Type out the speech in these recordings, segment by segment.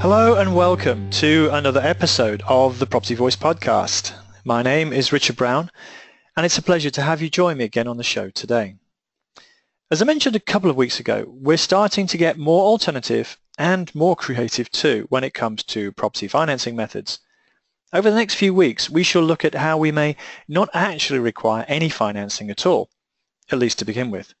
Hello and welcome to another episode of the Property Voice podcast. My name is Richard Brown and it's a pleasure to have you join me again on the show today. As I mentioned a couple of weeks ago, we're starting to get more alternative and more creative too when it comes to property financing methods. Over the next few weeks, we shall look at how we may not actually require any financing at all, at least to begin with.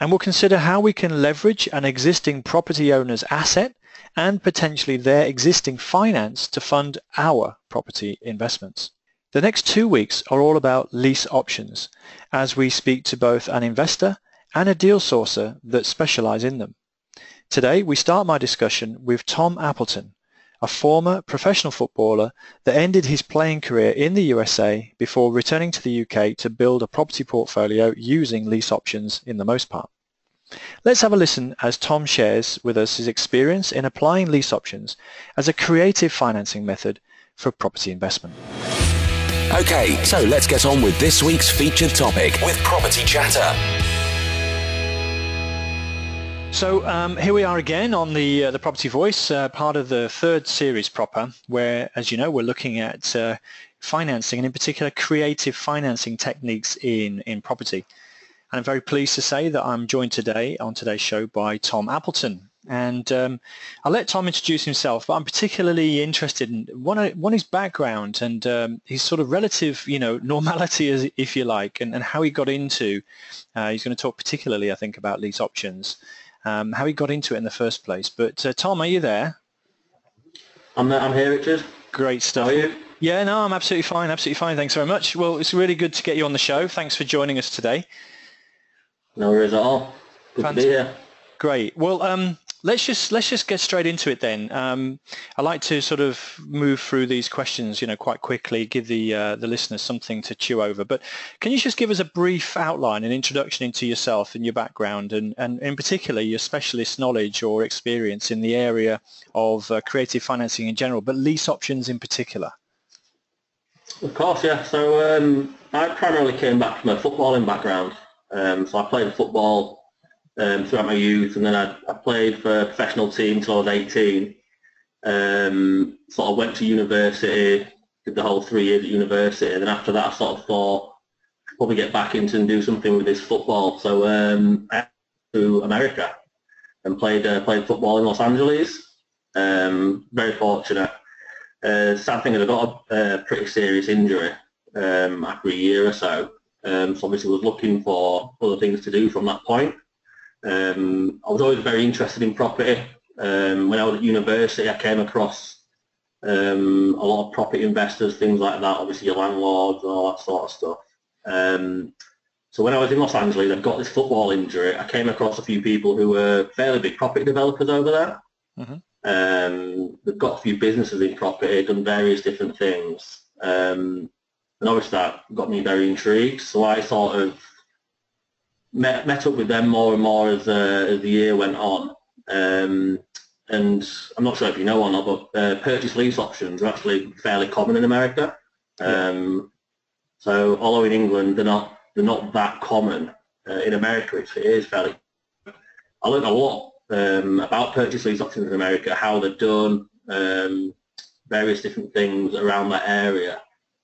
And we'll consider how we can leverage an existing property owner's asset and potentially their existing finance to fund our property investments. The next two weeks are all about lease options as we speak to both an investor and a deal sourcer that specialize in them. Today we start my discussion with Tom Appleton, a former professional footballer that ended his playing career in the USA before returning to the UK to build a property portfolio using lease options in the most part. Let's have a listen as Tom shares with us his experience in applying lease options as a creative financing method for property investment. Okay, so let's get on with this week's featured topic with Property Chatter. So um, here we are again on the uh, the Property Voice, uh, part of the third series proper, where, as you know, we're looking at uh, financing and in particular creative financing techniques in, in property. And I'm very pleased to say that I'm joined today on today's show by Tom Appleton. And um, I'll let Tom introduce himself, but I'm particularly interested in one, one his background and um, his sort of relative, you know, normality, as, if you like, and, and how he got into. Uh, he's going to talk particularly, I think, about lease options, um, how he got into it in the first place. But uh, Tom, are you there? I'm I'm here, Richard. Great stuff. How are you? Yeah, no, I'm absolutely fine. Absolutely fine. Thanks very much. Well, it's really good to get you on the show. Thanks for joining us today. No worries at all. Good Fantastic. to be here. Great. Well, um, let's just let's just get straight into it then. Um, I like to sort of move through these questions, you know, quite quickly, give the uh, the listeners something to chew over. But can you just give us a brief outline, an introduction into yourself and your background, and and in particular your specialist knowledge or experience in the area of uh, creative financing in general, but lease options in particular? Of course, yeah. So um, I primarily came back from a footballing background. Um, so I played football um, throughout my youth, and then I, I, played for a professional team until I was 18. Um, sort of went to university, did the whole three years at university, and then after that I sort of thought probably get back into and do something with this football. So um, I went to America and played uh, played football in Los Angeles. Um, very fortunate. Uh, sad thing is I got a, a pretty serious injury um, after a year or so. Um, so obviously was looking for other things to do from that point. Um, I was always very interested in property. Um, when I was at university, I came across um, a lot of property investors, things like that, obviously your landlords and all that sort of stuff. Um, so when I was in Los Angeles, I've got this football injury. I came across a few people who were fairly big property developers over there. Mm-hmm. Um, they've got a few businesses in property, done various different things. Um, and obviously that got me very intrigued. So I sort of met, met up with them more and more as, uh, as the year went on. Um, and I'm not sure if you know or not, but uh, purchase lease options are actually fairly common in America. Um, so although in England they're not they're not that common, uh, in America it is fairly. I learned a lot um, about purchase lease options in America, how they're done, um, various different things around that area.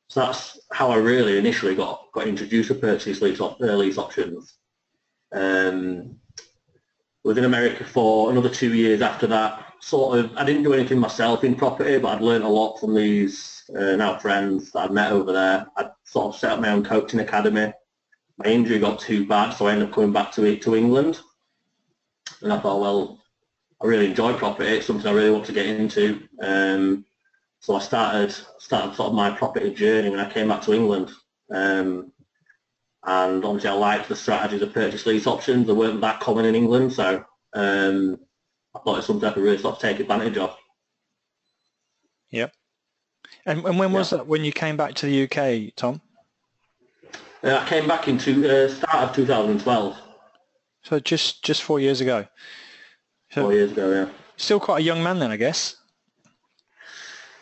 So that's how I really initially got, got introduced to purchase lease, op, uh, lease options. Um, was in America for another two years after that. Sort of, I didn't do anything myself in property, but I'd learned a lot from these uh, now friends that I'd met over there. I'd sort of set up my own coaching academy. My injury got too bad, so I ended up coming back to to England. And I thought, well, I really enjoy property. It's something I really want to get into. Um, so I started started sort of my property journey when I came back to England. Um, and obviously I liked the strategies of purchase lease options. They weren't that common in England, so um, I thought it was something I could really sort of take advantage of. Yep. And, and when was that? When you came back to the UK, Tom? Uh, I came back into uh, start of 2012. So just just four years ago. So four years ago, yeah. Still quite a young man then, I guess.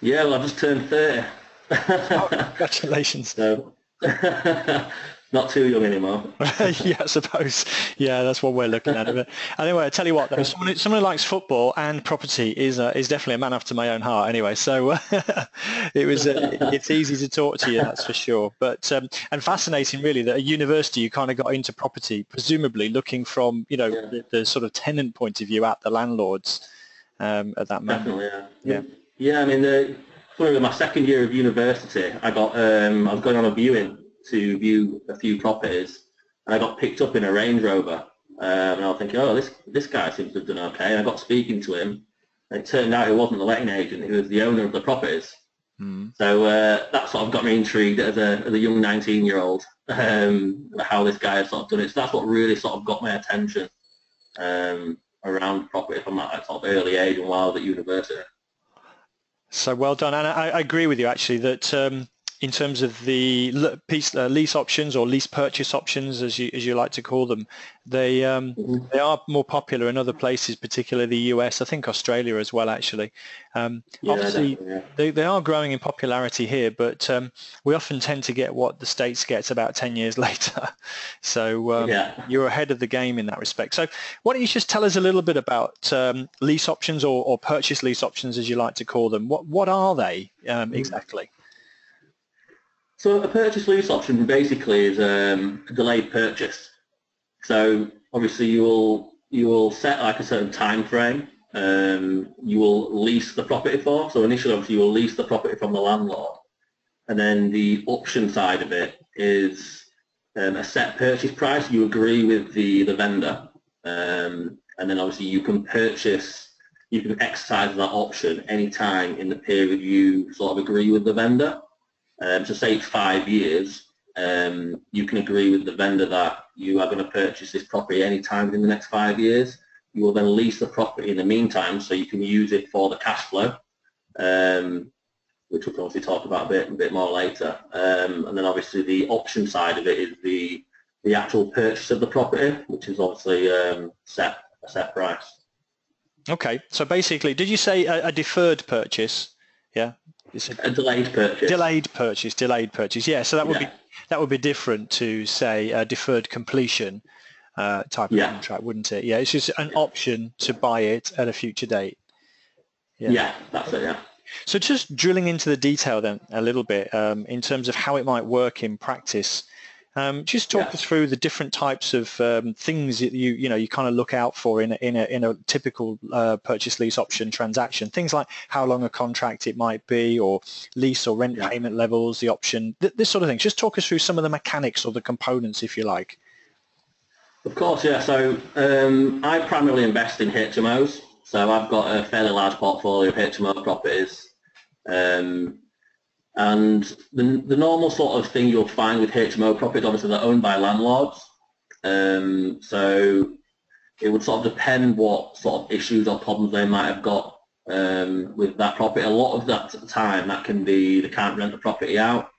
Yeah, well, I just turned 30. oh, congratulations. So, not too young anymore. yeah, I suppose. Yeah, that's what we're looking at. But anyway, I tell you what, though, someone, who, someone who likes football and property is uh, is definitely a man after my own heart. Anyway, so uh, it was uh, it's easy to talk to you, that's for sure. But um, and fascinating, really, that at university you kind of got into property, presumably looking from you know yeah. the, the, sort of tenant point of view at the landlords um, at that moment. Definitely, yeah. Yeah, yeah I mean, the, my second year of university, I got um, I was going on a viewing to view a few properties, and I got picked up in a Range Rover. Um, and I was thinking, oh, this this guy seems to have done okay. And I got speaking to him, and it turned out he wasn't the letting agent; he was the owner of the properties. Mm. So uh, that sort of got me intrigued as a, as a young 19-year-old um, how this guy had sort of done it. So that's what really sort of got my attention um, around property from that sort of early age and while I was at university. So well done, and I, I agree with you actually that um, in terms of the uh, lease options or lease purchase options, as you as you like to call them, they um, mm-hmm. they are more popular in other places, particularly the US. I think Australia as well, actually. Um, yeah, obviously, yeah. they they are growing in popularity here, but um, we often tend to get what the states gets about ten years later. so um, yeah. you're ahead of the game in that respect. So why don't you just tell us a little bit about um, lease options or, or purchase lease options, as you like to call them? What what are they um, mm-hmm. So a purchase lease option basically is um, a delayed purchase. So obviously you will you will set like a certain time frame. Um, you will lease the property for. So initially, obviously, you will lease the property from the landlord, and then the option side of it is um, a set purchase price. You agree with the the vendor, um, and then obviously you can purchase. You can exercise that option any time in the period you sort of agree with the vendor. Um, so say five years, um, you can agree with the vendor that you are going to purchase this property any time within the next five years. You will then lease the property in the meantime so you can use it for the cash flow, um, which we'll obviously talk about a bit, a bit more later. Um, and then obviously the option side of it is the, the actual purchase of the property, which is obviously um, set a set price. Okay, so basically, did you say a, a deferred purchase? Yeah. It's a, a, delayed purchase. Delayed purchase, delayed purchase. Yeah, so that would yeah. be that would be different to say a deferred completion uh, type of yeah. contract, wouldn't it? Yeah, it's just an option to buy it at a future date. Yeah, yeah that's it. Yeah. So just drilling into the detail then a little bit um, in terms of how it might work in practice. Um, just talk yeah. us through the different types of um, things that you you know you kind of look out for in a, in a, in a typical uh, purchase lease option transaction. Things like how long a contract it might be, or lease or rent yeah. payment levels, the option, th- this sort of thing. Just talk us through some of the mechanics or the components, if you like. Of course, yeah. So um, I primarily invest in HMOs. So I've got a fairly large portfolio of HMO properties. Um, and the, the normal sort of thing you'll find with HMO properties, obviously they're owned by landlords. Um, so it would sort of depend what sort of issues or problems they might have got um, with that property. A lot of that time, that can be they can't rent the property out.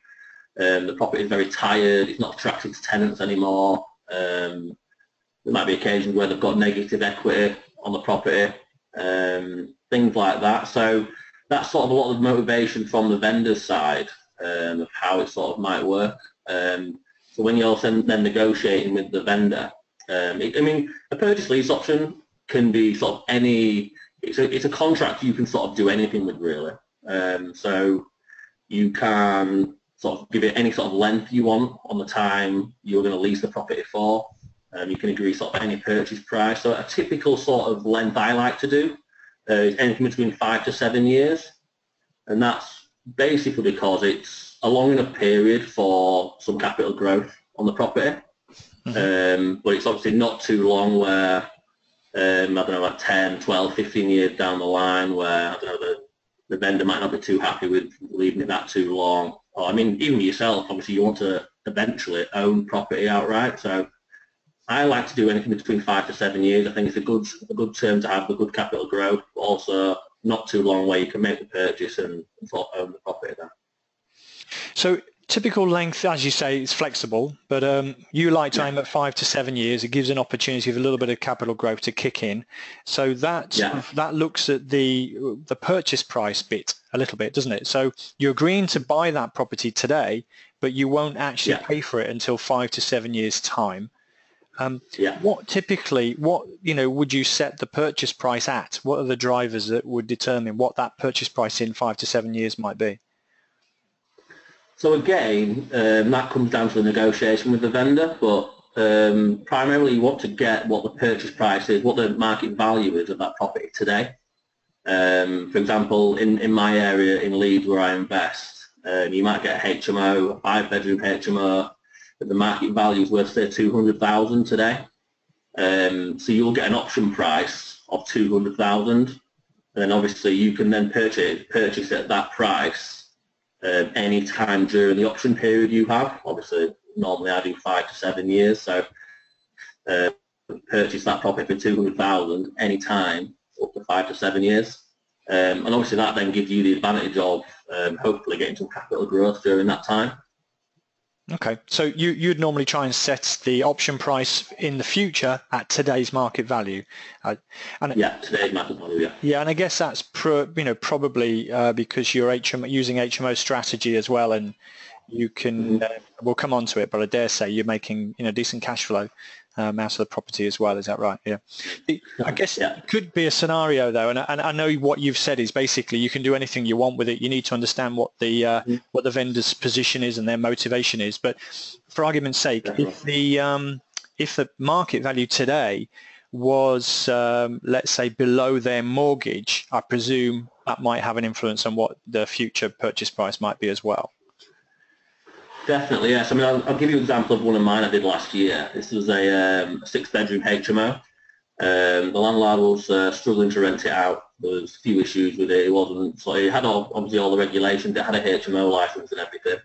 Um, the property is very tired. It's not attractive to tenants anymore. Um, there might be occasions where they've got negative equity on the property, um, things like that. So that's sort of a lot of motivation from the vendor's side um, of how it sort of might work. Um, so when you're then negotiating with the vendor, um, it, I mean, a purchase lease option can be sort of any, it's a, it's a contract you can sort of do anything with really. Um, so you can sort of give it any sort of length you want on the time you're going to lease the property for. Um, you can agree sort of any purchase price. So a typical sort of length I like to do uh, anything between five to seven years. And that's basically because it's a long enough period for some capital growth on the property. Mm-hmm. Um, but it's obviously not too long where, um, I don't know, like 10, 12, 15 years down the line where, I don't know, the, the vendor might not be too happy with leaving it that too long. Or, I mean, even yourself, obviously you want to eventually own property outright. So I like to do anything between five to seven years. I think it's a good a good term to have a good capital growth, but also not too long where you can make the purchase and of own the property then. So typical length, as you say, is flexible, but um, you like to aim at five to seven years. It gives an opportunity of a little bit of capital growth to kick in. So that Yeah. that looks at the the purchase price bit a little bit, doesn't it? So you're agreeing to buy that property today, but you won't actually Yeah. pay for it until five to seven years time. Um, Yeah. what typically, what you know, would you set the purchase price at? What are the drivers that would determine what that purchase price in five to seven years might be? So again, um, that comes down to the negotiation with the vendor, but um, primarily you want to get what the purchase price is, what the market value is of that property today. Um, for example, in, in my area in Leeds where I invest, um, you might get a HMO, a five bedroom HMO, but the market value is worth say 200,000 today. Um, so you'll get an option price of 200,000 and then obviously you can then purchase, purchase at that price um, any time during the option period you have. Obviously, normally I do five to seven years, so uh, purchase that property for 200,000 any time up to five to seven years. Um, and obviously that then gives you the advantage of um, hopefully getting some capital growth during that time. Okay, so you, you'd normally try and set the option price in the future at today's market value, uh, and Yeah, today's market value, yeah. yeah, and I guess that's pro, you know probably uh, because you're HMO, using HMO strategy as well, and you can uh, we'll come on to it, but I dare say you're making you know decent cash flow um, out of the property as well. Is that right? Yeah. I guess Yeah. it could be a scenario though, and, I- and I know what you've said is basically you can do anything you want with it. You need to understand what the uh, Mhm. what the vendor's position is and their motivation is. But for argument's sake, Definitely. if the um, if the market value today was um, let's say below their mortgage, I presume that might have an influence on what the future purchase price might be as well. Definitely, yes. I mean, I'll, I'll give you an example of one of mine I did last year. This was a um, six-bedroom HMO. Um, the landlord was uh, struggling to rent it out. There was a few issues with it. It wasn't so he had all, obviously all the regulations. It had a HMO license and everything,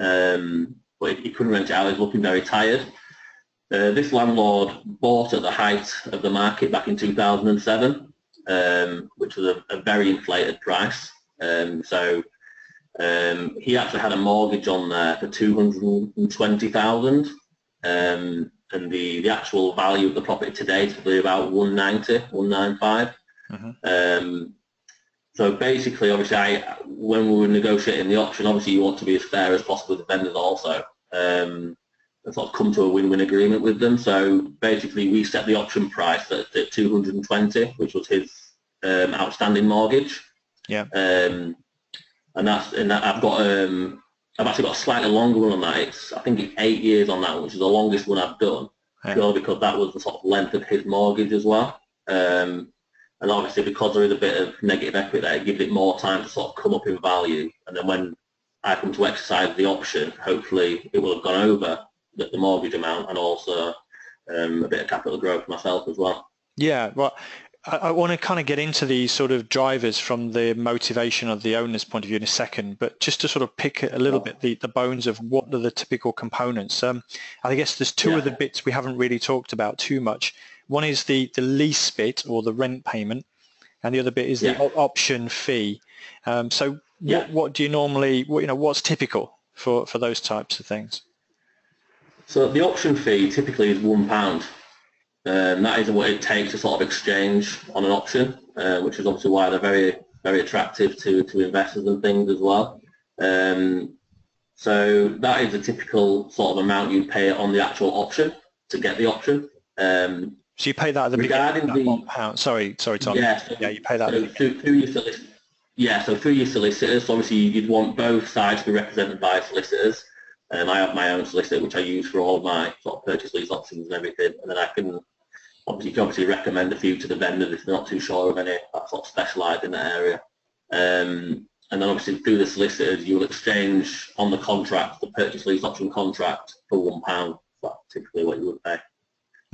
um, but he, he couldn't rent it out. He was looking very tired. Uh, this landlord bought at the height of the market back in 2007, um, which was a, a very inflated price. Um, so um, he actually had a mortgage on there for 220,000 um, and the, the actual value of the property today is probably about 190, 195. Mhm. Um, so basically, obviously, I, when we were negotiating the option, obviously you want to be as fair as possible with the vendors also um, and sort of come to a win-win agreement with them. So basically, we set the option price at, at 220, which was his um, outstanding mortgage. Yeah. Um, and that's and that I've got um I've actually got a slightly longer one on that. It's I think it's eight years on that, one, which is the longest one I've done. Purely because that was the sort of length of his mortgage as well. Um, and obviously because there is a bit of negative equity there, it gives it more time to sort of come up in value. And then when I come to exercise the option, hopefully it will have gone over the, the mortgage amount and also um, a bit of capital growth myself as well. Yeah, well, I, I want to kind of get into the sort of drivers from the motivation of the owner's point of view in a second, but just to sort of pick a little bit the, the bones of what are the typical components. Um, I guess there's two of the bits we haven't really talked about too much. One is the, the lease bit or the rent payment, and the other bit is the Yeah. op- option fee. Um, so Yeah. what, what do you normally, what, you know, what's typical for, for those types of things? So the option fee typically is one pound. Um, that is what it takes to sort of exchange on an option, uh, which is obviously why they're very, very attractive to, to investors and things as well. Um, so that is a typical sort of amount you'd pay on the actual option to get the option. Um, So you pay that at the Regarding beginning, the- pound. Sorry, sorry, Tom. yeah, so- Yeah, you pay that. at the so through, through your solic- yeah, so through your solicitors, so obviously you'd want both sides to be represented by solicitors. Um, I have my own solicitor, which I use for all of my sort of purchase lease options and everything, and then I can obviously, you can obviously recommend a few to the vendors if they're not too sure of any that sort of specialised in that area. Um, and then obviously through the solicitors, you will exchange on the contract, the purchase lease option contract for one pound. That's typically what you would pay.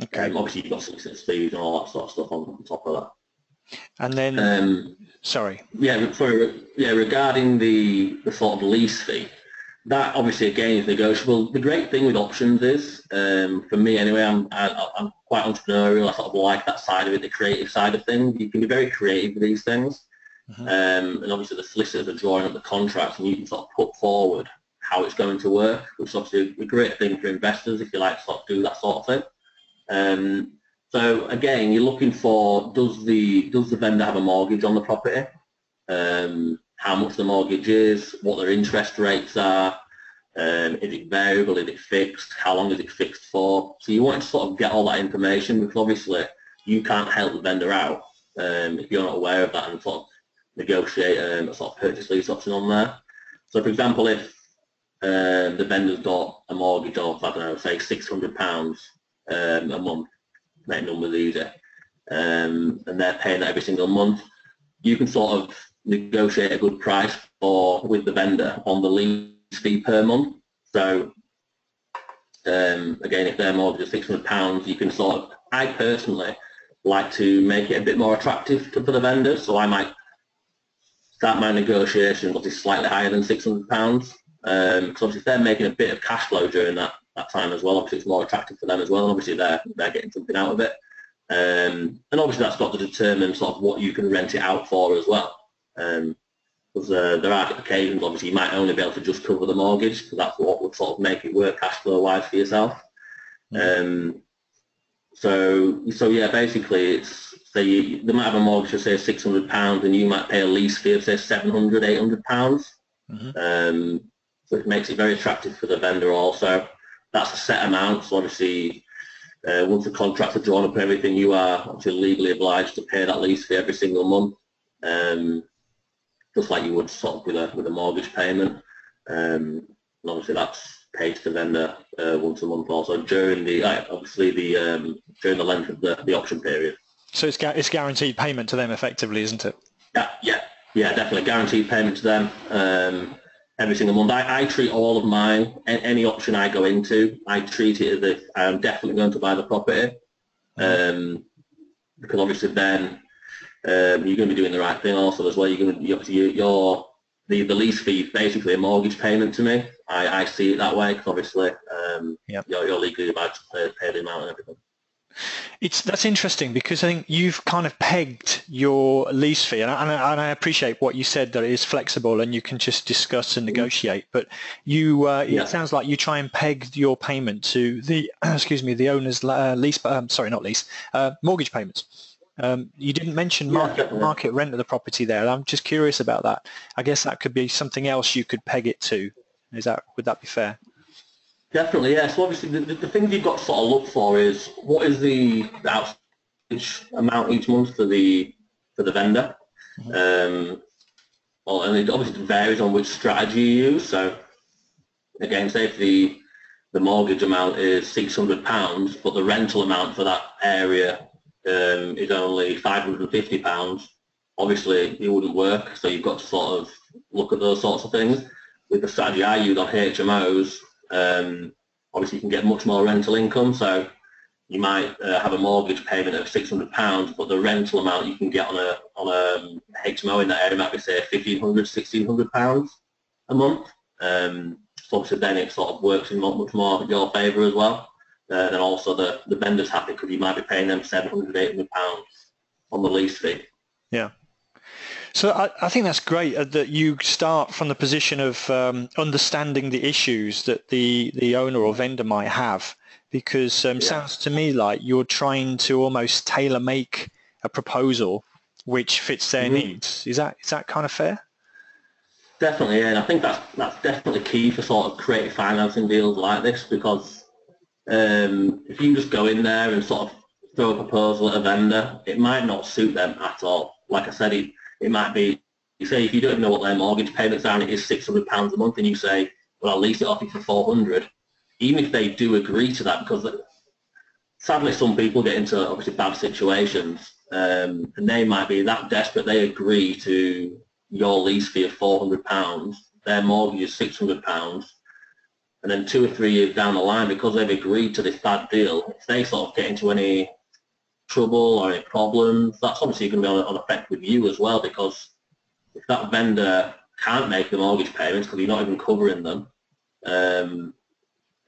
Okay. Um, obviously, you've got solicitors fees and all that sort of stuff on, on top of that. And then, Um, sorry. yeah, for yeah, regarding the the sort of lease fee, that obviously again is negotiable. The great thing with options is, um, for me anyway, I'm I, I'm quite entrepreneurial. I sort of like that side of it, the creative side of things. You can be very creative with these things. Mm-hmm. Um, and obviously the solicitors are drawing up the contracts and you can sort of put forward how it's going to work, which is obviously a great thing for investors if you like to sort of do that sort of thing. Um, so again, you're looking for does the does the vendor have a mortgage on the property? How much the mortgage is, what their interest rates are, um, is it variable, is it fixed, how long is it fixed for? So you want to sort of get all that information because obviously you can't help the vendor out um, if you're not aware of that and sort of negotiate um, a sort of purchase lease option on there. So for example, if um, the vendor's got a mortgage of, I don't know, say £600 um, a month, make numbers easy, um, and they're paying that every single month, you can sort of negotiate a good price for with the vendor on the lease fee per month. So um, again, if they're mortgage is £600, you can sort of, I personally like to make it a bit more attractive to, for the vendor. So I might start my negotiations obviously slightly higher than £600. Um, because obviously if they're making a bit of cash flow during that, that time as well, obviously it's more attractive for them as well. And obviously they're, they're getting something out of it. Um, and obviously that's got to determine sort of what you can rent it out for as well. Um, because uh, there are occasions, obviously, you might only be able to just cover the mortgage, because that's what would sort of make it work cash flow wise for yourself. Mm-hmm. Um, so, so yeah, basically, it's say you, they might have a mortgage of say six hundred pounds, and you might pay a lease fee of say 700 800 pounds. Mm-hmm. Um, so it makes it very attractive for the vendor. Also, that's a set amount. So obviously, uh, once the contracts are drawn up and everything, you are obviously legally obliged to pay that lease fee every single month. Um, just like you would sort of with a with a mortgage payment. Um, and obviously that's paid to the vendor uh, once a month also during the uh, obviously the um, during the length of the, the option period. So it's it's guaranteed payment to them effectively, isn't it? Yeah, yeah, yeah, definitely guaranteed payment to them um, every single month. I, I treat all of mine any option I go into. I treat it as if I'm definitely going to buy the property, mm-hmm. um, because obviously then um, you're going to be doing the right thing also as well. You're going to you, you're the the lease fee basically a mortgage payment to me. I, I see it that way because obviously um, yep. you're, you're legally about to pay, pay the amount and everything. It's that's interesting because I think you've kind of pegged your lease fee, and I, and I, appreciate what you said that it is flexible and you can just discuss and mm-hmm. negotiate. But you, uh, yeah. it sounds like you try and peg your payment to the excuse me the owner's uh, lease, um, sorry, not lease, uh, mortgage payments. Um, you didn't mention market yeah, market rent of the property there. I'm just curious about that. I guess that could be something else you could peg it to. Is that would that be fair? Definitely, yes. Yeah. So obviously, the, the, the thing you've got to sort of look for is what is the, the amount each month for the for the vendor. Mm-hmm. Um, well, and it obviously varies on which strategy you use. So again, say if the the mortgage amount is six hundred pounds, but the rental amount for that area um, is only £550, obviously it wouldn't work. So you've got to sort of look at those sorts of things. With the strategy I use on HMOs, um, obviously you can get much more rental income. So you might uh, have a mortgage payment of £600, but the rental amount you can get on a on a HMO in that area might be say £1,500, £1,600 a month. Um, so obviously then it sort of works in much more your favour as well uh, then also the, the vendor's happy because you might be paying them 700, 800 pounds on the lease fee. Yeah. So I, I think that's great uh, that you start from the position of um, understanding the issues that the, the owner or vendor might have because um, yeah. sounds to me like you're trying to almost tailor make a proposal which fits their mm-hmm. needs. Is that is that kind of fair? Definitely, yeah. And I think that's that's definitely key for sort of creative financing deals like this because um, if you can just go in there and sort of throw a proposal at a vendor, it might not suit them at all. Like I said, it, it might be, you say if you don't know what their mortgage payments are and it is £600 a month and you say, well, I'll lease it off you for 400 even if they do agree to that, because sadly some people get into obviously bad situations um, and they might be that desperate they agree to your lease fee of £400, their mortgage is £600, and then two or three years down the line, because they've agreed to this bad deal, if they sort of get into any trouble or any problems, that's obviously going to be on, on effect with you as well, because if that vendor can't make the mortgage payments because you're not even covering them, um,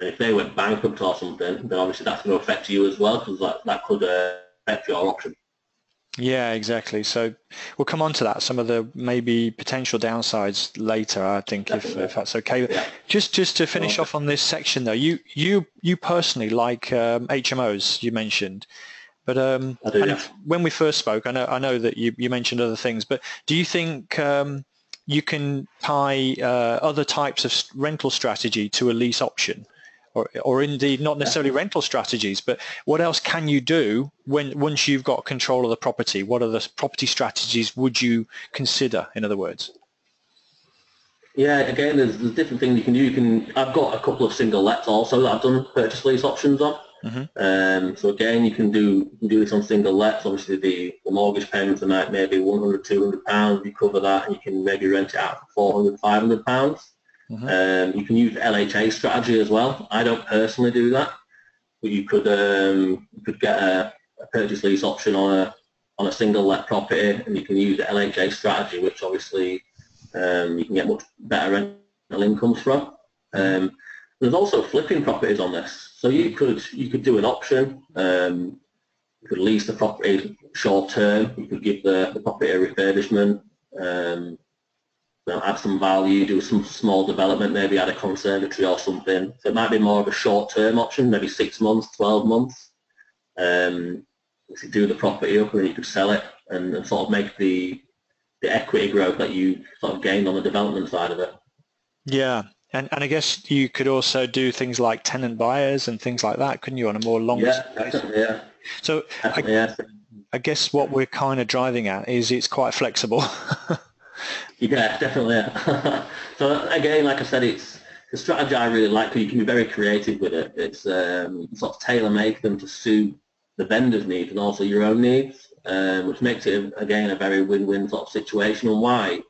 and if they went bankrupt or something, then obviously that's going to affect you as well, because that, that could uh, affect your option. Yeah, exactly. So we'll come on to that. Some of the maybe potential downsides later. I think if, if that's okay. Just just to finish off on this section though, you you you personally like um, HMOs you mentioned, but um, do, yeah. when we first spoke, I know I know that you, you mentioned other things, but do you think um, you can tie uh, other types of rental strategy to a lease option? Or, or indeed not necessarily rental strategies, but what else can you do when once you've got control of the property? What other property strategies would you consider? In other words, Yeah, again, there's, there's different things you can do. You can. I've got a couple of single lets also that I've done purchase lease options on. Mhm. Um, so again, you can do you can do this on single lets. Obviously, the, the mortgage payments are like maybe 100, 200 pounds. You cover that, and you can maybe rent it out for 400, 500 pounds. Mhm. Um, you can use LHA strategy as well. I don't personally do that, but you could um, you could get a, a purchase lease option on a on a single let property, and you can use the LHA strategy, which obviously um, you can get much better rental incomes from. Um, there's also flipping properties on this, so you could you could do an option. Um, you could lease the property short term. You could give the, the property a refurbishment. You know, add some value, do some small development, maybe add a conservatory or something. So it might be more of a short-term option, maybe six months, 12 months. Um, if you do the property up and then you could sell it and, and sort of make the the equity growth that you sort of gained on the development side of it. yeah, and and I guess you could also do things like tenant buyers and things like that, couldn't you, on a more longer Yeah, yeah. So I, yeah. I guess what we're kind of driving at is it's quite flexible. Yeah, definitely. Yeah. so again, like I said, it's the strategy I really like because you can be very creative with it. It's um, sort of tailor make them to suit the vendor's needs and also your own needs, um, which makes it again a very win-win sort of situation. And why,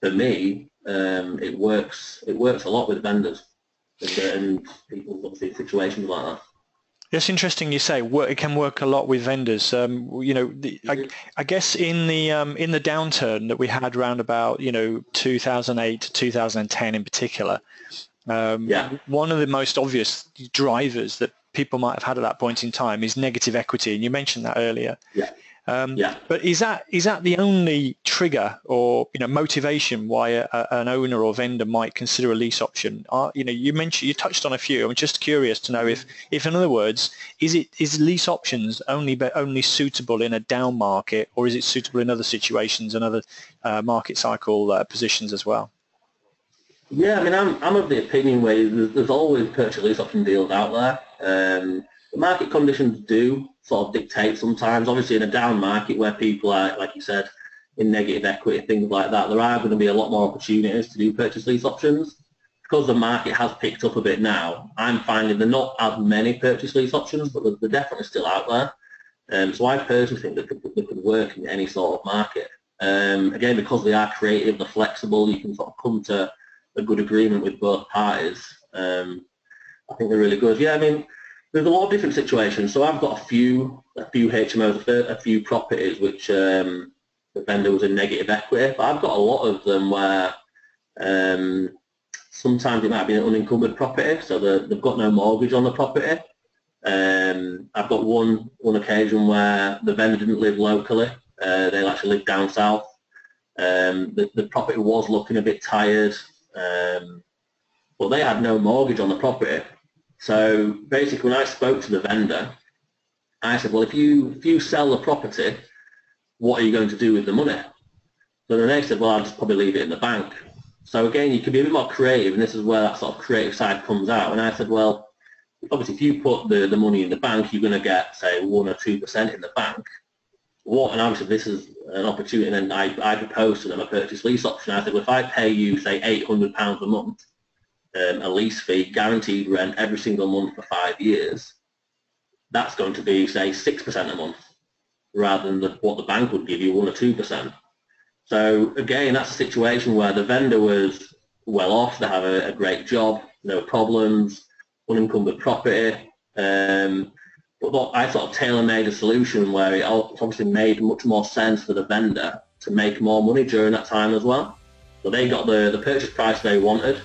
for me, um, it works. It works a lot with vendors and, and people in situations like that. It's interesting you say work, it can work a lot with vendors. Um, you know, the, I, I guess in the um, in the downturn that we had around about you know 2008 to 2010 in particular, um, Yeah. one of the most obvious drivers that people might have had at that point in time is negative equity, and you mentioned that earlier. Yeah. Um, Yeah. But is that is that the only trigger or you know motivation why a, a- an owner or vendor might consider a lease option? Are, you know, you mentioned you touched on a few. I'm just curious to know if, if in other words, is it is lease options only be, only suitable in a down market, or is it suitable in other situations and other uh, market cycle uh, positions as well? Yeah, I mean, I'm, I'm of the opinion where there's, there's always purchase lease option deals out there. Um, the market conditions do sort of dictate sometimes. Obviously, in a down market where people are, like you said, in negative equity, things like that, there are going to be a lot more opportunities to do purchase lease options. Because the market has picked up a bit now, I'm finding there are not as many purchase lease options, but they're, definitely still out there. Um, so I personally think that could, they could work in any sort of market. Um, again, because they are creative, they're flexible, you can sort of come to a good agreement with both parties. Um, I think they're really good. Yeah, I mean, there's a lot of different situations. So I've got a few, a few HMOs, a few properties which um, the vendor was in negative equity, but I've got a lot of them where um, sometimes it might be an unencumbered property, so the- they've got no mortgage on the property. Um, I've got one one occasion where the vendor didn't live locally; uh, they actually lived down south. Um, the, the property was looking a bit tired, um, but they had no mortgage on the property. So basically, when I spoke to the vendor, I said, "Well, if you if you sell the property, what are you going to do with the money?" So then they said, "Well, I'll just probably leave it in the bank." So again, you can be a bit more creative, and this is where that sort of creative side comes out. And I said, "Well, obviously, if you put the, the money in the bank, you're going to get say one or two percent in the bank. What? And obviously, this is an opportunity. And I I proposed to them a purchase lease option. I said, well, if I pay you say eight hundred pounds a month, um, a lease fee, guaranteed rent every single month for five years, that's going to be say six percent a month, rather than the, what the bank would give you one or two percent. So again, that's a situation where the vendor was well off. They have a, a great job, no problems unencumbered property. Um, but what I sort of tailor-made a solution where it obviously made much more sense for the vendor to make more money during that time as well. So they got the, the purchase price they wanted,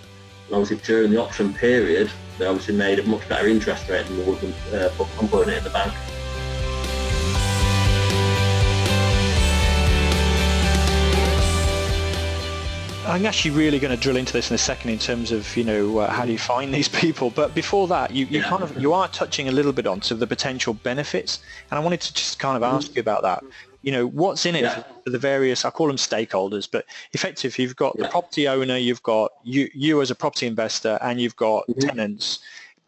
Obviously, during the option period, they obviously made a much better interest rate than they would uh, from putting it in the bank. I'm actually really going to drill into this in a second in terms of you know uh, how do you find these people. But before that, you, you yeah. kind of you are touching a little bit on some of the potential benefits, and I wanted to just kind of ask you about that. You know, what's in it yeah. for the various? I call them stakeholders, but effectively You've got yeah. the property owner, you've got you you as a property investor, and you've got mm-hmm. tenants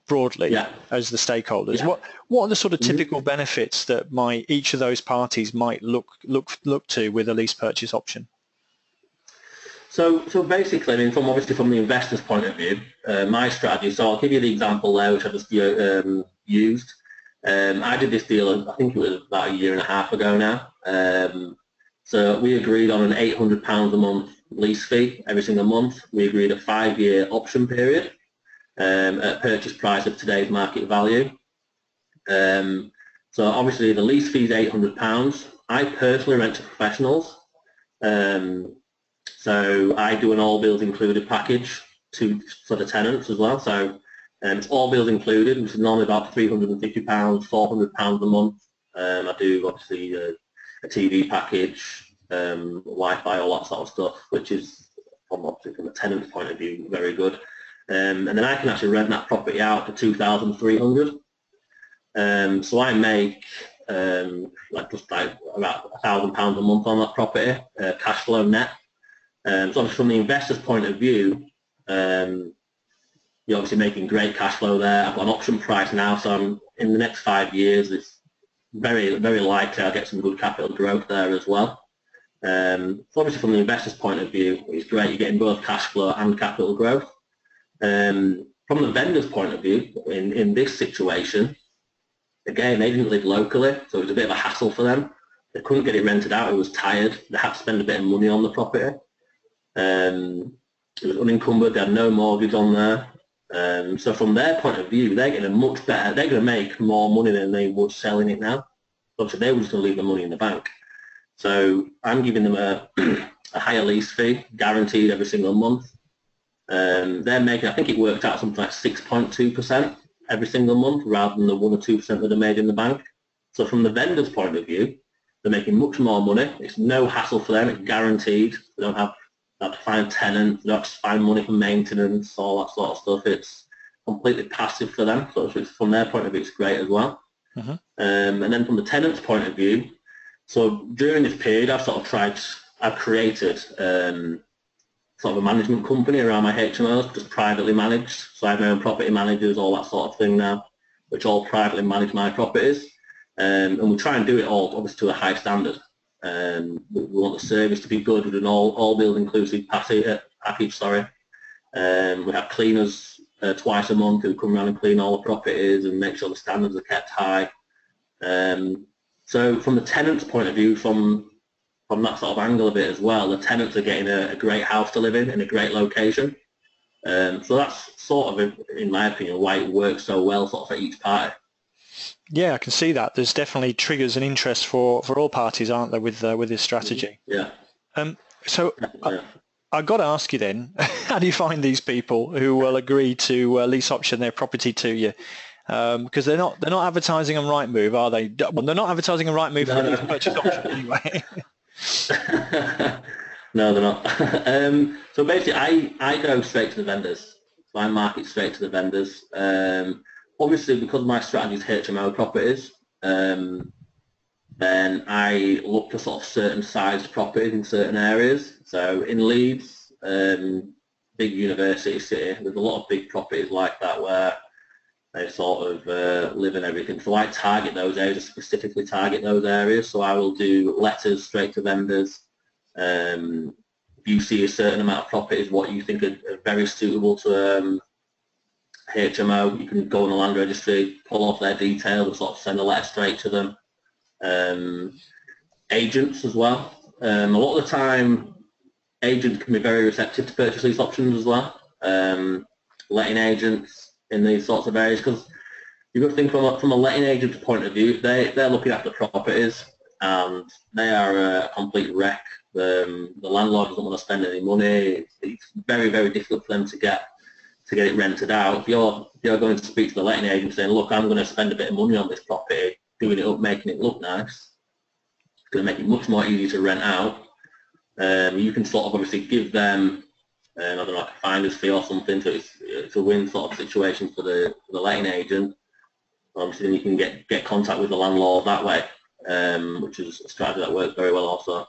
broadly as the stakeholders. What what are the sort of mm-hmm. typical mm-hmm. benefits that might each of those parties might look look look to with a lease purchase option? So, so basically, I mean, from obviously from the investor's point of view, uh, my strategy. So I'll give you the example there, which I just um, used. Um, I did this deal, I think it was about a year and a half ago now. Um, so we agreed on an £800 a month lease fee every single month. We agreed a five-year option period um, at purchase price of today's market value. Um, so obviously the lease fee is £800. I personally rent to professionals. Um, so I do an all bills included package to for the tenants as well. So um, it's all bills included, which is normally about £350, £400 a month. Um, I do obviously a, a TV package, um, Wi-Fi, all that sort of stuff, which is from obviously from a tenant's point of view very good. Um, and then I can actually rent that property out for 2300 um, So I make um, like just like about a thousand pounds a month on that property, uh, cash flow net. Um, so from the investor's point of view, um, you're obviously making great cash flow there. I've got an option price now, so I'm in the next five years. Very very likely I'll get some good capital growth there as well. Um, so obviously from the investor's point of view, it's great. You're getting both cash flow and capital growth. Um, from the vendor's point of view, in, in this situation, again, they didn't live locally, so it was a bit of a hassle for them. They couldn't get it rented out. It was tired. They had to spend a bit of money on the property. Um, it was unencumbered. They had no mortgage on there. Um, so from their point of view, they're getting much better. They're going to make more money than they would selling it now. Obviously, they were just going to leave the money in the bank. So I'm giving them a, a higher lease fee, guaranteed every single month. Um, they're making, I think it worked out something like 6.2% every single month rather than the 1 or 2% that are made in the bank. So from the vendor's point of view, they're making much more money. It's no hassle for them. It's guaranteed. They don't have, have to find tenants. Have to find money for maintenance, all that sort of stuff. It's completely passive for them. So it's, from their point of view, it's great as well. Uh-huh. Um, and then from the tenant's point of view, so during this period, I've sort of tried, I've created um, sort of a management company around my HMOs, just privately managed. So I have my own property managers, all that sort of thing now, which all privately manage my properties. Um, and we try and do it all obviously to a high standard. Um, we, we, want the service to be good with an all, all build inclusive package, uh, package sorry. Um, we have cleaners uh, twice a month who come around and clean all the properties and make sure the standards are kept high. Um, so from the tenant's point of view, from from that sort of angle of it as well, the tenants are getting a, a great house to live in in a great location. Um, so that's sort of, in my opinion, why it works so well sort of for each party. Yeah, I can see that. There's definitely triggers and interest for, for all parties, aren't there, with uh, with this strategy? Yeah. Um, so yeah. I, I got to ask you then, how do you find these people who will agree to uh, lease option their property to you? because um, they're not they're not advertising on Rightmove, are they? Well, they're not advertising on Rightmove no, for no. purchase option anyway. no, they're not. um, so basically, I, I go straight to the vendors. So I market straight to the vendors. Um, obviously, because my strategy is HMO properties, um, then I look for sort of certain sized properties in certain areas. So in Leeds, um, big university city, there's a lot of big properties like that where they sort of uh, live in everything. So I target those areas, specifically target those areas. So I will do letters straight to vendors. Um, you see a certain amount of properties, what you think are, are very suitable to um, HMO, you can go on the land registry, pull off their details sort of send a letter straight to them. Um, agents as well. Um, a lot of the time, agents can be very receptive to purchase lease options as well. Um, letting agents in these sorts of areas because you've got to think from a, from a letting agent's point of view, they, they're looking after properties and they are a complete wreck. Um, the landlord doesn't want to spend any money. It's, very, very difficult for them to get to get it rented out. If you're, if you're going to speak to the letting agent saying, look, I'm going to spend a bit of money on this property, doing it up, making it look nice, it's going to make it much more easy to rent out. Um, you can sort of obviously give them and I don't know, like a finder's fee or something. So it's it's a win sort of situation for the for the letting agent. Obviously, then you can get get contact with the landlord that way, um, which is a strategy that works very well also.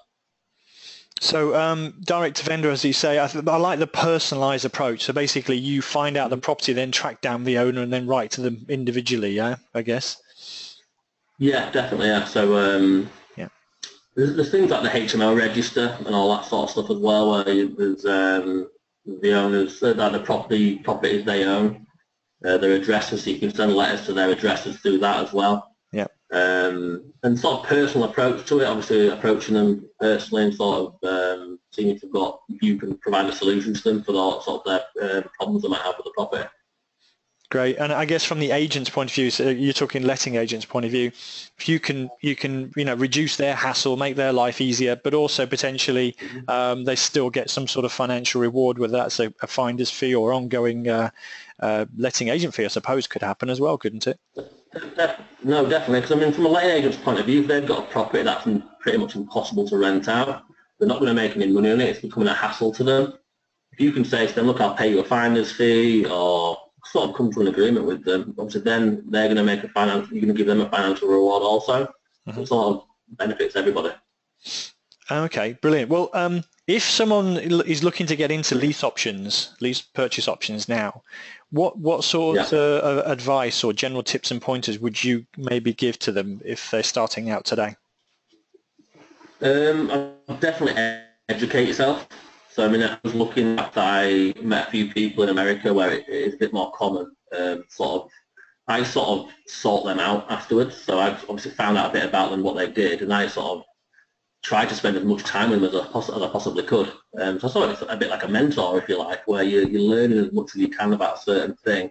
So um, direct to vendor, as you say, I, th- I like the personalised approach. So basically, you find out the mm-hmm. property, then track down the owner, and then write to them individually. Yeah, I guess. Yeah, definitely. Yeah. So um, yeah, there's, there's, things like the HMO register and all that sort of stuff as well, where there's um, the owners uh, that the property properties they own, uh, their addresses, so you can send letters to their addresses through that as well. Um, and sort of personal approach to it, obviously approaching them personally and sort of um, seeing if you've got, you can provide a solution to them for the sort of their uh, problems they might have with the property. Great, and I guess from the agent's point of view, so you're talking letting agent's point of view, if you can you can you know reduce their hassle, make their life easier, but also potentially mm-hmm. um, they still get some sort of financial reward, whether that's a, a finder's fee or ongoing uh, uh, letting agent fee, I suppose, could happen as well, couldn't it? No, definitely. Because I mean, from a letting agent's point of view, if they've got a property that's pretty much impossible to rent out, they're not going to make any money on it. It's becoming a hassle to them. If you can say to them, "Look, I'll pay you a finder's fee," or sort of come to an agreement with them, obviously then they're going to make a financial, you're going to give them a financial reward also. Mm-hmm. it sort of benefits everybody. Okay, brilliant. Well, um, if someone is looking to get into lease options, lease purchase options now, what what sort yeah. of advice or general tips and pointers would you maybe give to them if they're starting out today? Um, definitely educate yourself. So I mean, I was looking after I met a few people in America where it is a bit more common. Um, sort of, I sort of sought them out afterwards. So I've obviously found out a bit about them, what they did, and I sort of tried to spend as much time with them as I, as I possibly could. Um, so I saw it a bit like a mentor, if you like, where you, you're learning as much as you can about a certain thing.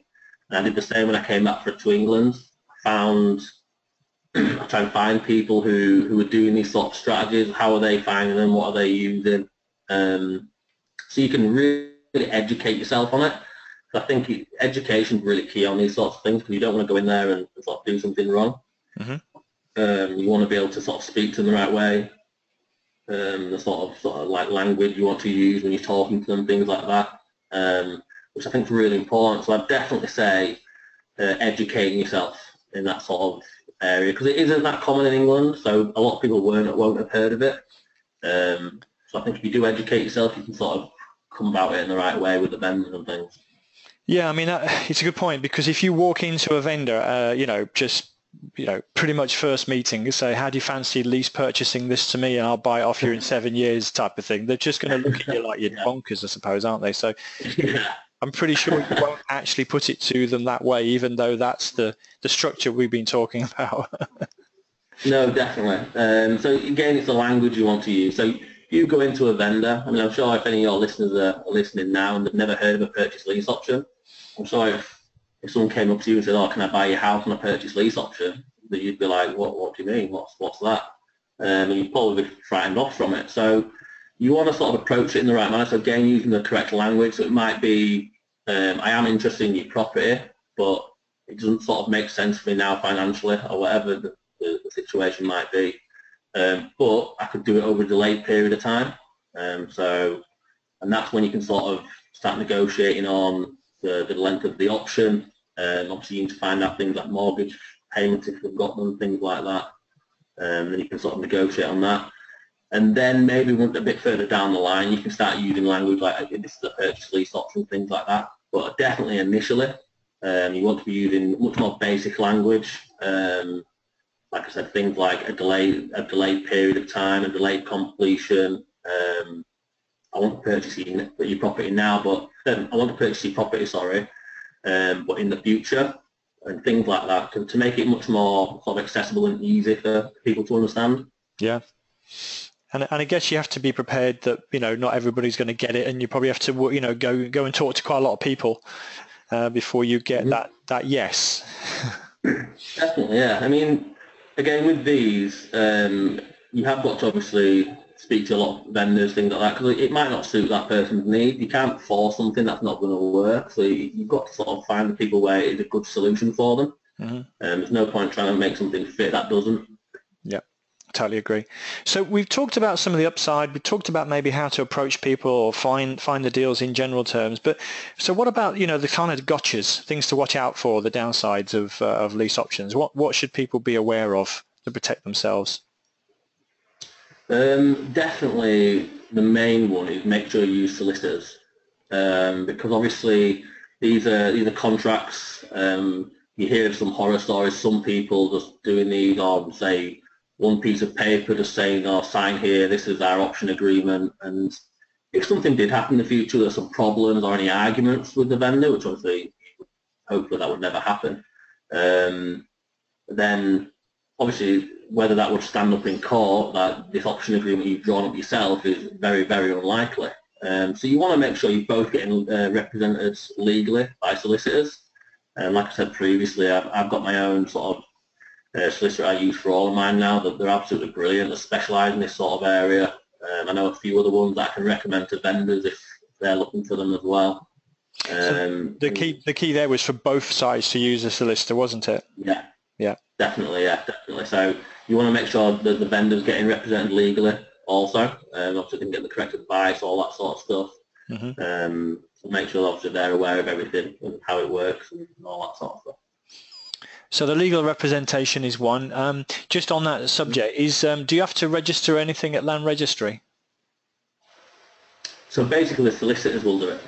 And I did the same when I came back for, to England. I found I try and find people who, who are doing these sort of strategies. How are they finding them? What are they using? Um, so you can really educate yourself on it. I think education is really key on these sorts of things because you don't want to go in there and sort of do something wrong. Mm-hmm. Um, you want to be able to sort of speak to them the right way, um, the sort of sort of like language you want to use when you're talking to them, things like that, um, which I think is really important. So I'd definitely say uh, educating yourself in that sort of area because it isn't that common in England. So a lot of people won't won't have heard of it. Um, so I think if you do educate yourself, you can sort of come about it in the right way with the vendors and things. Yeah, I mean, it's a good point because if you walk into a vendor, uh, you know, just you know, pretty much first meeting, say, how do you fancy lease purchasing this to me and I'll buy it off you in seven years type of thing. They're just going to look at you like you're bonkers, I suppose, aren't they? So. I'm pretty sure you won't actually put it to them that way, even though that's the, the structure we've been talking about. no, definitely. Um, so again, it's the language you want to use. So you go into a vendor, I mean, I'm sure if any of your listeners are listening now and they've never heard of a purchase lease option, I'm sure if, if someone came up to you and said, oh, can I buy your house on a purchase lease option, that you'd be like, what, what do you mean? What's, what's that? Um, and you'd probably be frightened off from it. So you want to sort of approach it in the right manner. So again, using the correct language. So it might be, um, I am interested in your property, but it doesn't sort of make sense for me now financially or whatever the, the, the situation might be. Um, but I could do it over a delayed period of time. Um, so, and that's when you can sort of start negotiating on the, the length of the option. Um, obviously, you need to find out things like mortgage payments if you've got them, things like that. Um, then you can sort of negotiate on that. And then maybe a bit further down the line, you can start using language like this is a purchase lease option, things like that. But definitely initially, um, you want to be using much more basic language. Um, like I said, things like a delay, a delayed period of time, a delayed completion. Um, I want to purchase your property now, but um, I want to purchase your property, sorry, um, but in the future, and things like that, to, to make it much more sort of accessible and easy for people to understand. Yeah. And, and I guess you have to be prepared that you know not everybody's going to get it, and you probably have to you know go go and talk to quite a lot of people uh, before you get mm-hmm. that that yes. Definitely, yeah. I mean, again, with these, um, you have got to obviously speak to a lot of vendors, things like that, because it might not suit that person's need. You can't force something that's not going to work. So you've got to sort of find the people where it's a good solution for them. Mm-hmm. Um, there's no point trying to make something fit that doesn't. Yeah, totally agree. So we've talked about some of the upside. We talked about maybe how to approach people or find find the deals in general terms. But so what about you know the kind of gotchas, things to watch out for, the downsides of uh, of lease options? What what should people be aware of to protect themselves? Um, definitely, the main one is make sure you use solicitors um, because obviously these are these are contracts. Um, you hear some horror stories. Some people just doing these on say one piece of paper, just saying, "Oh, sign here. This is our option agreement." And if something did happen in the future, there's some problems or any arguments with the vendor, which obviously hopefully that would never happen. Um, then obviously whether that would stand up in court, that this option agreement you've drawn up yourself is very, very unlikely. Um, so you want to make sure you're both getting uh, represented legally by solicitors. And like I said previously, I've, I've got my own sort of uh, solicitor I use for all of mine now. That they're absolutely brilliant. They specialise in this sort of area. Um, I know a few other ones that I can recommend to vendors if they're looking for them as well. Um, so the key, the key there was for both sides to use a solicitor, wasn't it? Yeah. Yeah. Definitely, yeah, definitely. So you want to make sure that the vendor's getting represented legally also. Um, obviously, they can get the correct advice, all that sort of stuff. Mm-hmm. Um, so make sure obviously they're aware of everything and how it works and all that sort of stuff. So the legal representation is one. Um, just on that subject, is um, do you have to register anything at Land Registry? So basically, the solicitors will do it.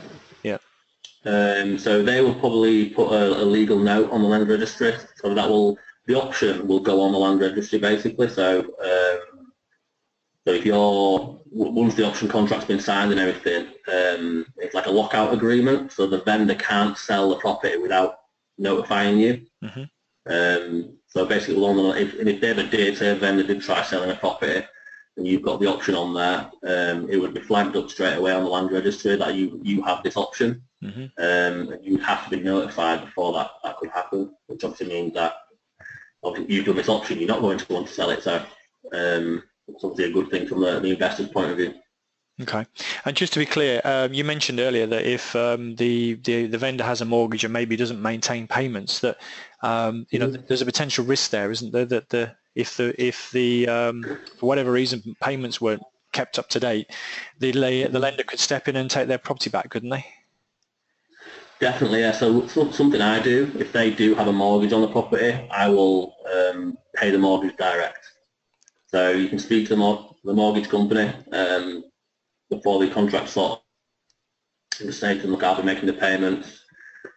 Um, so they will probably put a, a, legal note on the land registry, so that will the option will go on the land registry basically. So, um, so if you're once the option contract's been signed and everything, um, it's like a lockout agreement. So the vendor can't sell the property without notifying you. Mm-hmm. Um, so basically, if, if they ever did, say a vendor did try selling a property, and you've got the option on there, um, it would be flagged up straight away on the land registry that you you have this option. Mm-hmm. Um, and you would have to be notified before that, that could happen, which obviously means that obviously you've done this option, you're not going to want to sell it. So um, it's obviously a good thing from the, the investor's point of view. Okay. And just to be clear, um, you mentioned earlier that if um, the, the, the vendor has a mortgage and maybe doesn't maintain payments, that um, you know mm-hmm. there's a potential risk there, isn't there? That the if the if the um, for whatever reason payments weren't kept up to date, the the lender could step in and take their property back, couldn't they? Definitely, yeah. So, so, something I do, if they do have a mortgage on the property, I will um, pay the mortgage direct. So you can speak to the, mor- the mortgage company um, before the contract sort and say to look, I'll be making the payments,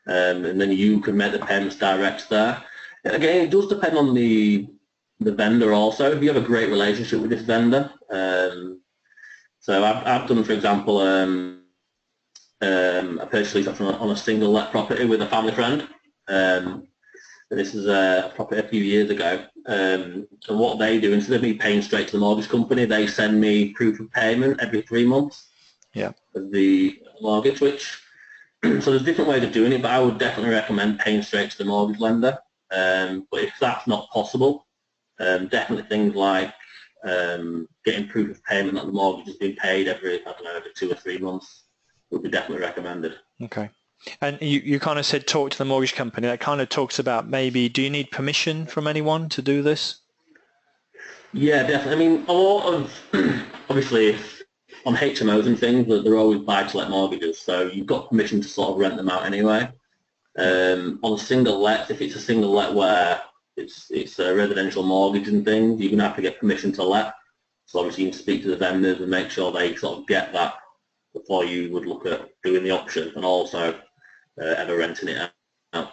um, and then you can make the payments direct there. Again, it does depend on the the vendor also. If you have a great relationship with this vendor, um, so I've, I've done, for example, um, I purchased option on a single let property with a family friend. Um, this is a property a few years ago. Um, and what they do, instead of me paying straight to the mortgage company, they send me proof of payment every three months. Yeah. Of the mortgage, which so there's different ways of doing it, but I would definitely recommend paying straight to the mortgage lender. Um, but if that's not possible, um, definitely things like um, getting proof of payment that the mortgage has been paid every I don't know every two or three months would be definitely recommended. Okay. And you, you kind of said talk to the mortgage company. That kind of talks about maybe do you need permission from anyone to do this? Yeah, definitely. I mean, a lot of obviously on HMOs and things, they're always buy-to-let mortgages, so you've got permission to sort of rent them out anyway. Um, on a single let, if it's a single let where it's it's a residential mortgage and things, you're gonna have to get permission to let. So obviously you can speak to the vendors and make sure they sort of get that before you would look at doing the option and also uh, ever renting it out.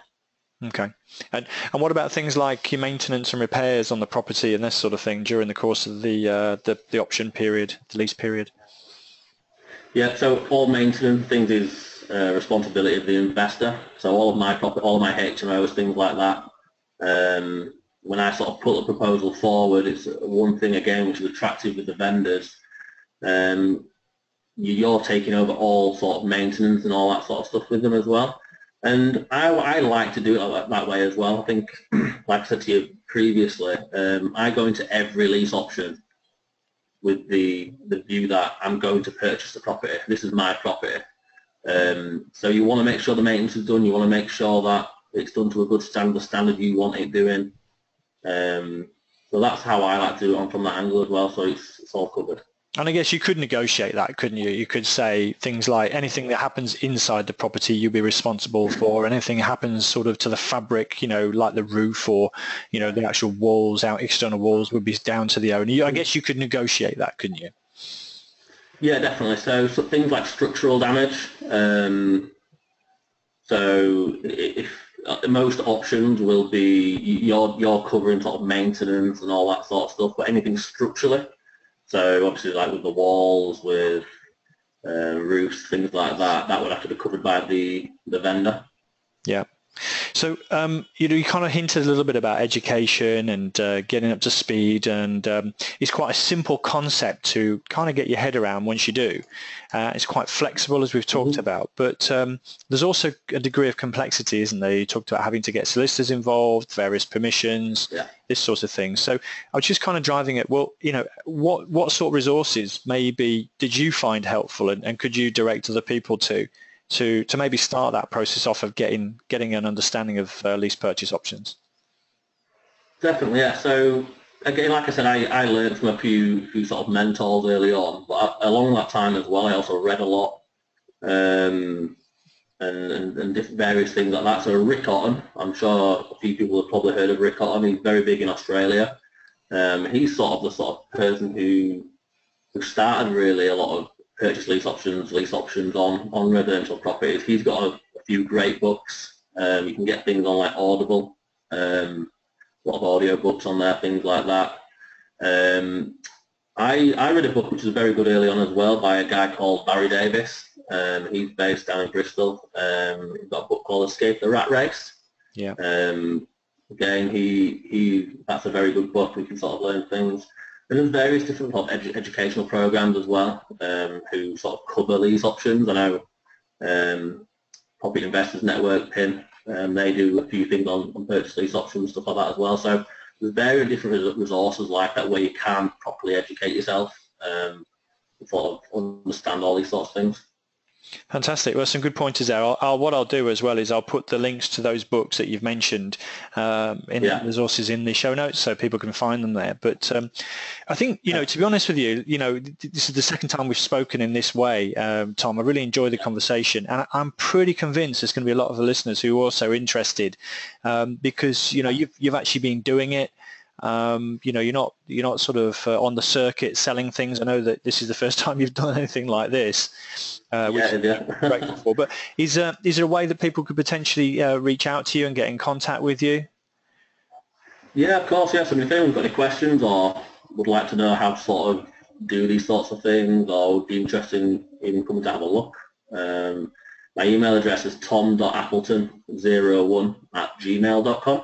Okay. And and what about things like your maintenance and repairs on the property and this sort of thing during the course of the uh, the, the option period, the lease period? Yeah, so all maintenance things is uh, responsibility of the investor. So all of my property, all of my HMOs, things like that. Um, when I sort of put the proposal forward, it's one thing again which is attractive with the vendors. Um, you're taking over all sort of maintenance and all that sort of stuff with them as well. And I, I like to do it that, that way as well. I think, like I said to you previously, um, I go into every lease option with the, the view that I'm going to purchase the property. This is my property. Um, so you want to make sure the maintenance is done. You want to make sure that it's done to a good standard, the standard you want it doing. Um, So that's how I like to do it on from that angle as well. So it's, it's all covered. And I guess you could negotiate that, couldn't you? You could say things like anything that happens inside the property, you'll be responsible for. Anything happens sort of to the fabric, you know, like the roof or, you know, the actual walls, out external walls would be down to the owner. I guess you could negotiate that, couldn't you? Yeah, definitely. So, so things like structural damage. Um, so if uh, most options will be you're you're covering sort of maintenance and all that sort of stuff, but anything structurally so obviously like with the walls, with uh, roofs, things like that, that would have to be covered by the, the vendor. Yeah. So um, you know, you kind of hinted a little bit about education and uh, getting up to speed, and um, it's quite a simple concept to kind of get your head around once you do. Uh, it's quite flexible, as we've talked mm-hmm. about, but um, there's also a degree of complexity, isn't there? You talked about having to get solicitors involved, various permissions, yeah. this sort of thing. So I was just kind of driving it. Well, you know, what what sort of resources maybe did you find helpful, and, and could you direct other people to? To to maybe start that process off of getting getting an understanding of uh, lease purchase options? Definitely, yeah. So again, like I said, I, I learned from a few few sort of mentors early on, but along that time as well, I also read a lot um, and, and, and various things like that. So Rick Otton, I'm sure a few people have probably heard of Rick Otton. He's very big in Australia. Um, he's sort of the sort of person who who started really a lot of purchase lease options, lease options on, on residential properties. He's got a, a few great books. Um, you can get things on like Audible, um, a lot of audio books on there, things like that. Um, I, I read a book which was very good early on as well by a guy called Barry Davis. Um, he's based down in Bristol. Um, he's got a book called Escape the Rat Race. Yeah. Um, again, he, he that's a very good book. We can sort of learn things. There's various different sort of edu- educational programs as well um, who sort of cover these options. I know um, Property Investors Network, PIN, um, they do a few things on, on purchase lease options, stuff like that as well. So there's various different resources like that where you can properly educate yourself um, sort of understand all these sorts of things. Fantastic. Well, some good pointers there. I'll, I'll, what I'll do as well is I'll put the links to those books that you've mentioned um, in yeah. resources in the show notes so people can find them there. But um, I think, you know, to be honest with you, you know, this is the second time we've spoken in this way, um, Tom. I really enjoy the conversation. And I'm pretty convinced there's going to be a lot of the listeners who are also interested um, because, you know, you've, you've actually been doing it. Um, you know, you're not you're not sort of uh, on the circuit selling things. I know that this is the first time you've done anything like this, uh, which yeah, yeah. grateful for. But is uh, is there a way that people could potentially uh, reach out to you and get in contact with you? Yeah, of course. Yes. I mean, if anyone's got any questions or would like to know how to sort of do these sorts of things or would be interested in, in coming to have a look, um, my email address is tom.appleton01 at gmail.com.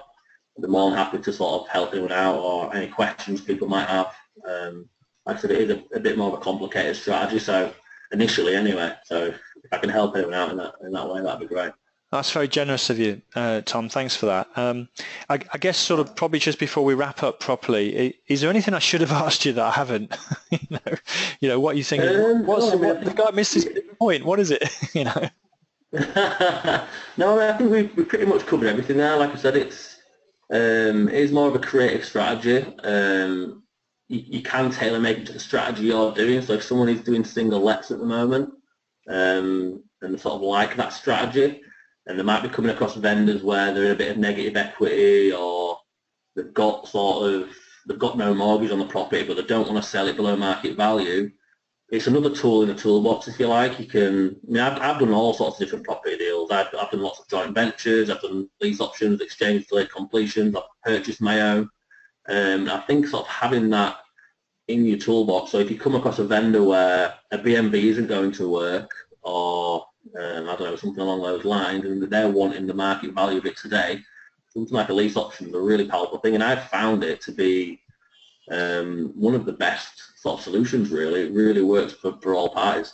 I'm more than happy to sort of help anyone out or any questions people might have. Um, like I said, it is a, a, bit more of a complicated strategy, so initially anyway. So if I can help anyone out in that in that way, that'd be great. That's very generous of you, uh, Tom. Thanks for that. Um, I, I, guess sort of probably just before we wrap up properly, is there anything I should have asked you that I haven't? you know, you know what you think? Um, what's no, what, the guy missed his point? What is it? you know. no, I think we we pretty much covered everything there. Like I said, it's um, it is more of a creative strategy. Um, you, you, can tailor make it to the strategy you're doing. So if someone is doing single lets at the moment um, and they sort of like that strategy, and they might be coming across vendors where they're in a bit of negative equity or they've got sort of they've got no mortgage on the property but they don't want to sell it below market value, it's another tool in the toolbox, if you like. You can, I mean, I've, I've done all sorts of different property I've done lots of joint ventures. I've done lease options, exchange delayed completions. I've purchased my own. Um, I think sort of having that in your toolbox. So if you come across a vendor where a BMV isn't going to work, or um, I don't know something along those lines, and they're wanting the market value of it today, something like a lease option is a really powerful thing. And I've found it to be um, one of the best sort of solutions really. It really works for, for all parties.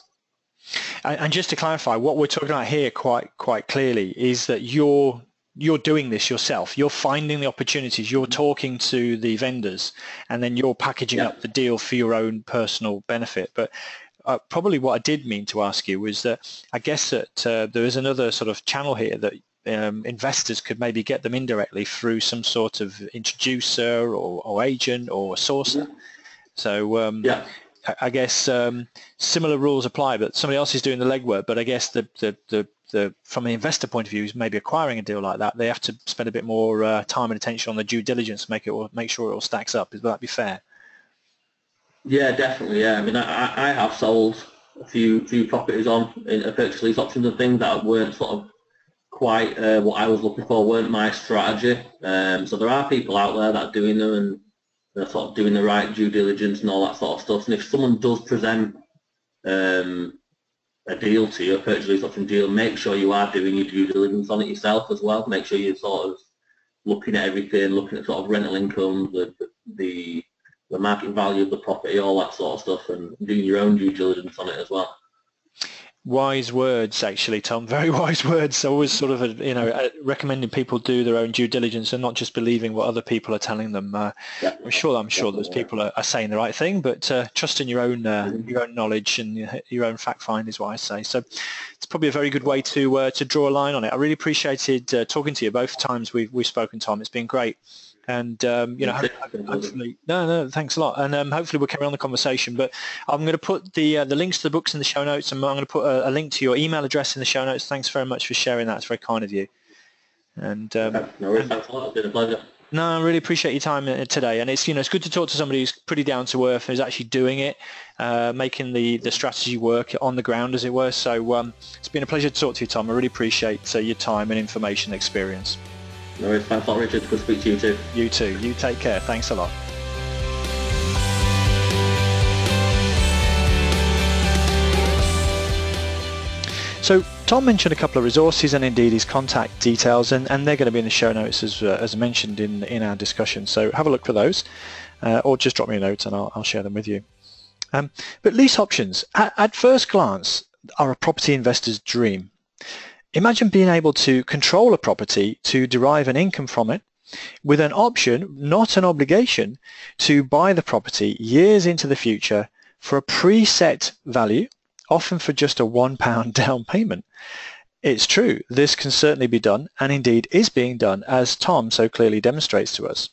And just to clarify, what we're talking about here quite quite clearly is that you're you're doing this yourself. You're finding the opportunities. You're talking to the vendors, and then you're packaging yeah. up the deal for your own personal benefit. But uh, probably what I did mean to ask you was that I guess that uh, there is another sort of channel here that um, investors could maybe get them indirectly through some sort of introducer or, or agent or sourcer. Yeah. So um, yeah. I, guess um, similar rules apply, but somebody else is doing the legwork. But I guess the, the, the, the from an investor point of view, is maybe acquiring a deal like that, they have to spend a bit more uh, time and attention on the due diligence to make it make sure it all stacks up. Is that be fair? Yeah, definitely. Yeah, I mean, I, I have sold a few few properties on in a purchase lease options and things that weren't sort of quite uh, what I was looking for, weren't my strategy. Um, so there are people out there that are doing them and they're sort of doing the right due diligence and all that sort of stuff. And if someone does present um, a deal to you, a purchase option deal, make sure you are doing your due diligence on it yourself as well. Make sure you're sort of looking at everything, looking at sort of rental income, the the the market value of the property, all that sort of stuff, and doing your own due diligence on it as well wise words actually tom very wise words. Always sort of you know recommending people do their own due diligence and not just believing what other people are telling them. Uh, yeah. i'm sure i'm sure those people are, are, saying the right thing but uh, trust in your own uh, your own knowledge and your own fact find is what i say. So it's probably a very good way to uh, to draw a line on it. I really appreciated uh, talking to you both times we've, we've spoken tom. It's been great and um, you know, hopefully, no, no, thanks a lot, and um, hopefully we'll carry on the conversation. But I'm going to put the uh, the links to the books in the show notes, and I'm going to put a, a, link to your email address in the show notes. Thanks very much for sharing that; it's very kind of you. And um, no worries, thanks a lot. It's been a pleasure. No, I really appreciate your time uh, today, and it's you know it's good to talk to somebody who's pretty down to earth and is actually doing it, uh, making the the strategy work on the ground, as it were. So um, it's been a pleasure to talk to you, Tom. I really appreciate uh, your time and information and experience. No worries. Thanks a lot, Richard. Good to speak to you too. You too. You take care. Thanks a lot. So Tom mentioned a couple of resources and indeed his contact details and, and they're going to be in the show notes as, uh, as mentioned in, in our discussion. So have a look for those uh, or just drop me a note and I'll, I'll share them with you. Um, but lease options, at, at first glance, are a property investor's dream. Imagine being able to control a property to derive an income from it with an option, not an obligation, to buy the property years into the future for a preset value, often for just a one pound down payment. It's true, this can certainly be done and indeed is being done as Tom so clearly demonstrates to us.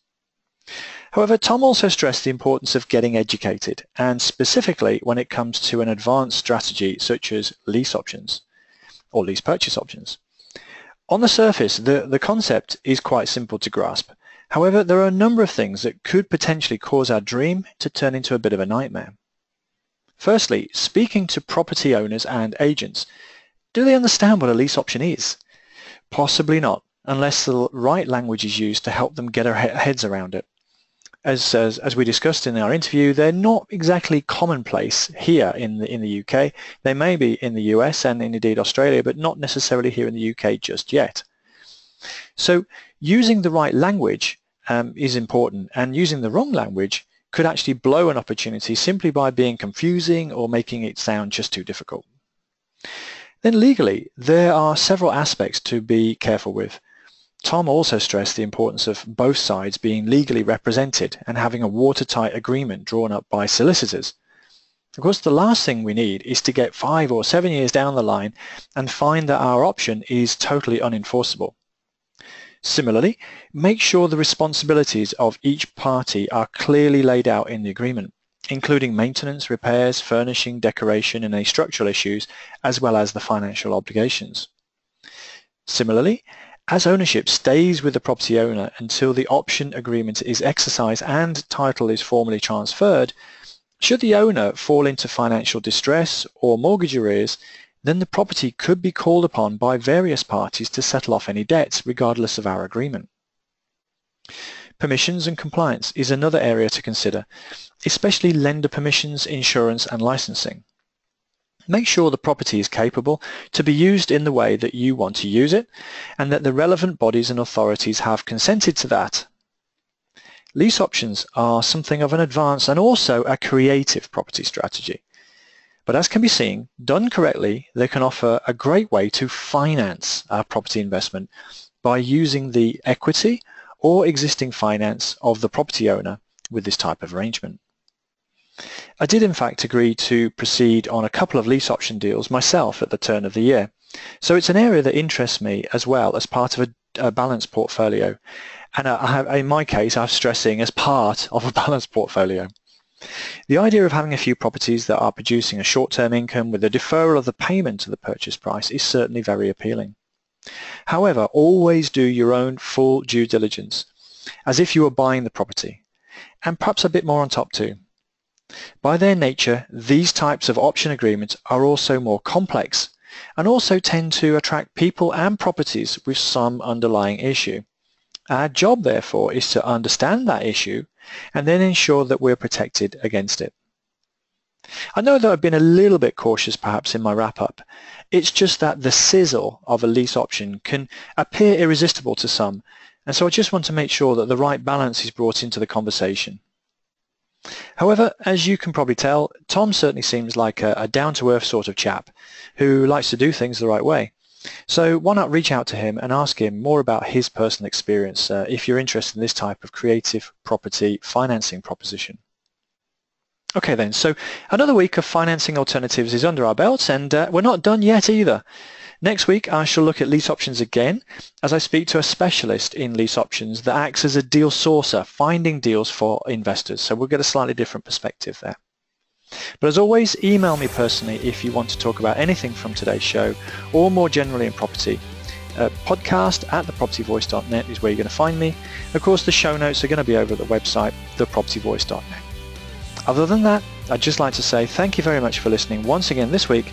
However, Tom also stressed the importance of getting educated and specifically when it comes to an advanced strategy such as lease options or lease purchase options. On the surface, the, the concept is quite simple to grasp. However, there are a number of things that could potentially cause our dream to turn into a bit of a nightmare. Firstly, speaking to property owners and agents, do they understand what a lease option is? Possibly not, unless the right language is used to help them get their heads around it as, as, as we discussed in our interview, they're not exactly commonplace here in the in the UK. They may be in the US and indeed Australia, but not necessarily here in the UK just yet. So using the right language um, is important, and using the wrong language could actually blow an opportunity simply by being confusing or making it sound just too difficult. Then legally, there are several aspects to be careful with. Tom also stressed the importance of both sides being legally represented and having a watertight agreement drawn up by solicitors. Of course, the last thing we need is to get five or seven years down the line and find that our option is totally unenforceable. Similarly, make sure the responsibilities of each party are clearly laid out in the agreement, including maintenance, repairs, furnishing, decoration, and any structural issues, as well as the financial obligations. Similarly, as ownership stays with the property owner until the option agreement is exercised and title is formally transferred, should the owner fall into financial distress or mortgage arrears, then the property could be called upon by various parties to settle off any debts regardless of our agreement. Permissions and compliance is another area to consider, especially lender permissions, insurance and licensing make sure the property is capable to be used in the way that you want to use it and that the relevant bodies and authorities have consented to that. Lease options are something of an advanced and also a creative property strategy. But as can be seen, done correctly, they can offer a great way to finance our property investment by using the equity or existing finance of the property owner with this type of arrangement. I did in fact agree to proceed on a couple of lease option deals myself at the turn of the year. So it's an area that interests me as well as part of a, a balanced portfolio. And I have, in my case, I'm stressing as part of a balanced portfolio. The idea of having a few properties that are producing a short-term income with a deferral of the payment to the purchase price is certainly very appealing. However, always do your own full due diligence, as if you were buying the property, and perhaps a bit more on top too. By their nature, these types of option agreements are also more complex and also tend to attract people and properties with some underlying issue. Our job, therefore, is to understand that issue and then ensure that we're protected against it. I know that I've been a little bit cautious perhaps in my wrap-up. It's just that the sizzle of a lease option can appear irresistible to some, and so I just want to make sure that the right balance is brought into the conversation. However, as you can probably tell, Tom certainly seems like a, a down-to-earth sort of chap who likes to do things the right way. So why not reach out to him and ask him more about his personal experience uh, if you're interested in this type of creative property financing proposition. Okay then, so another week of financing alternatives is under our belts and uh, we're not done yet either. Next week I shall look at lease options again as I speak to a specialist in lease options that acts as a deal sourcer, finding deals for investors. So we'll get a slightly different perspective there. But as always, email me personally if you want to talk about anything from today's show or more generally in property. Uh, podcast at thepropertyvoice.net is where you're going to find me. Of course, the show notes are going to be over at the website, thepropertyvoice.net. Other than that, I'd just like to say thank you very much for listening once again this week,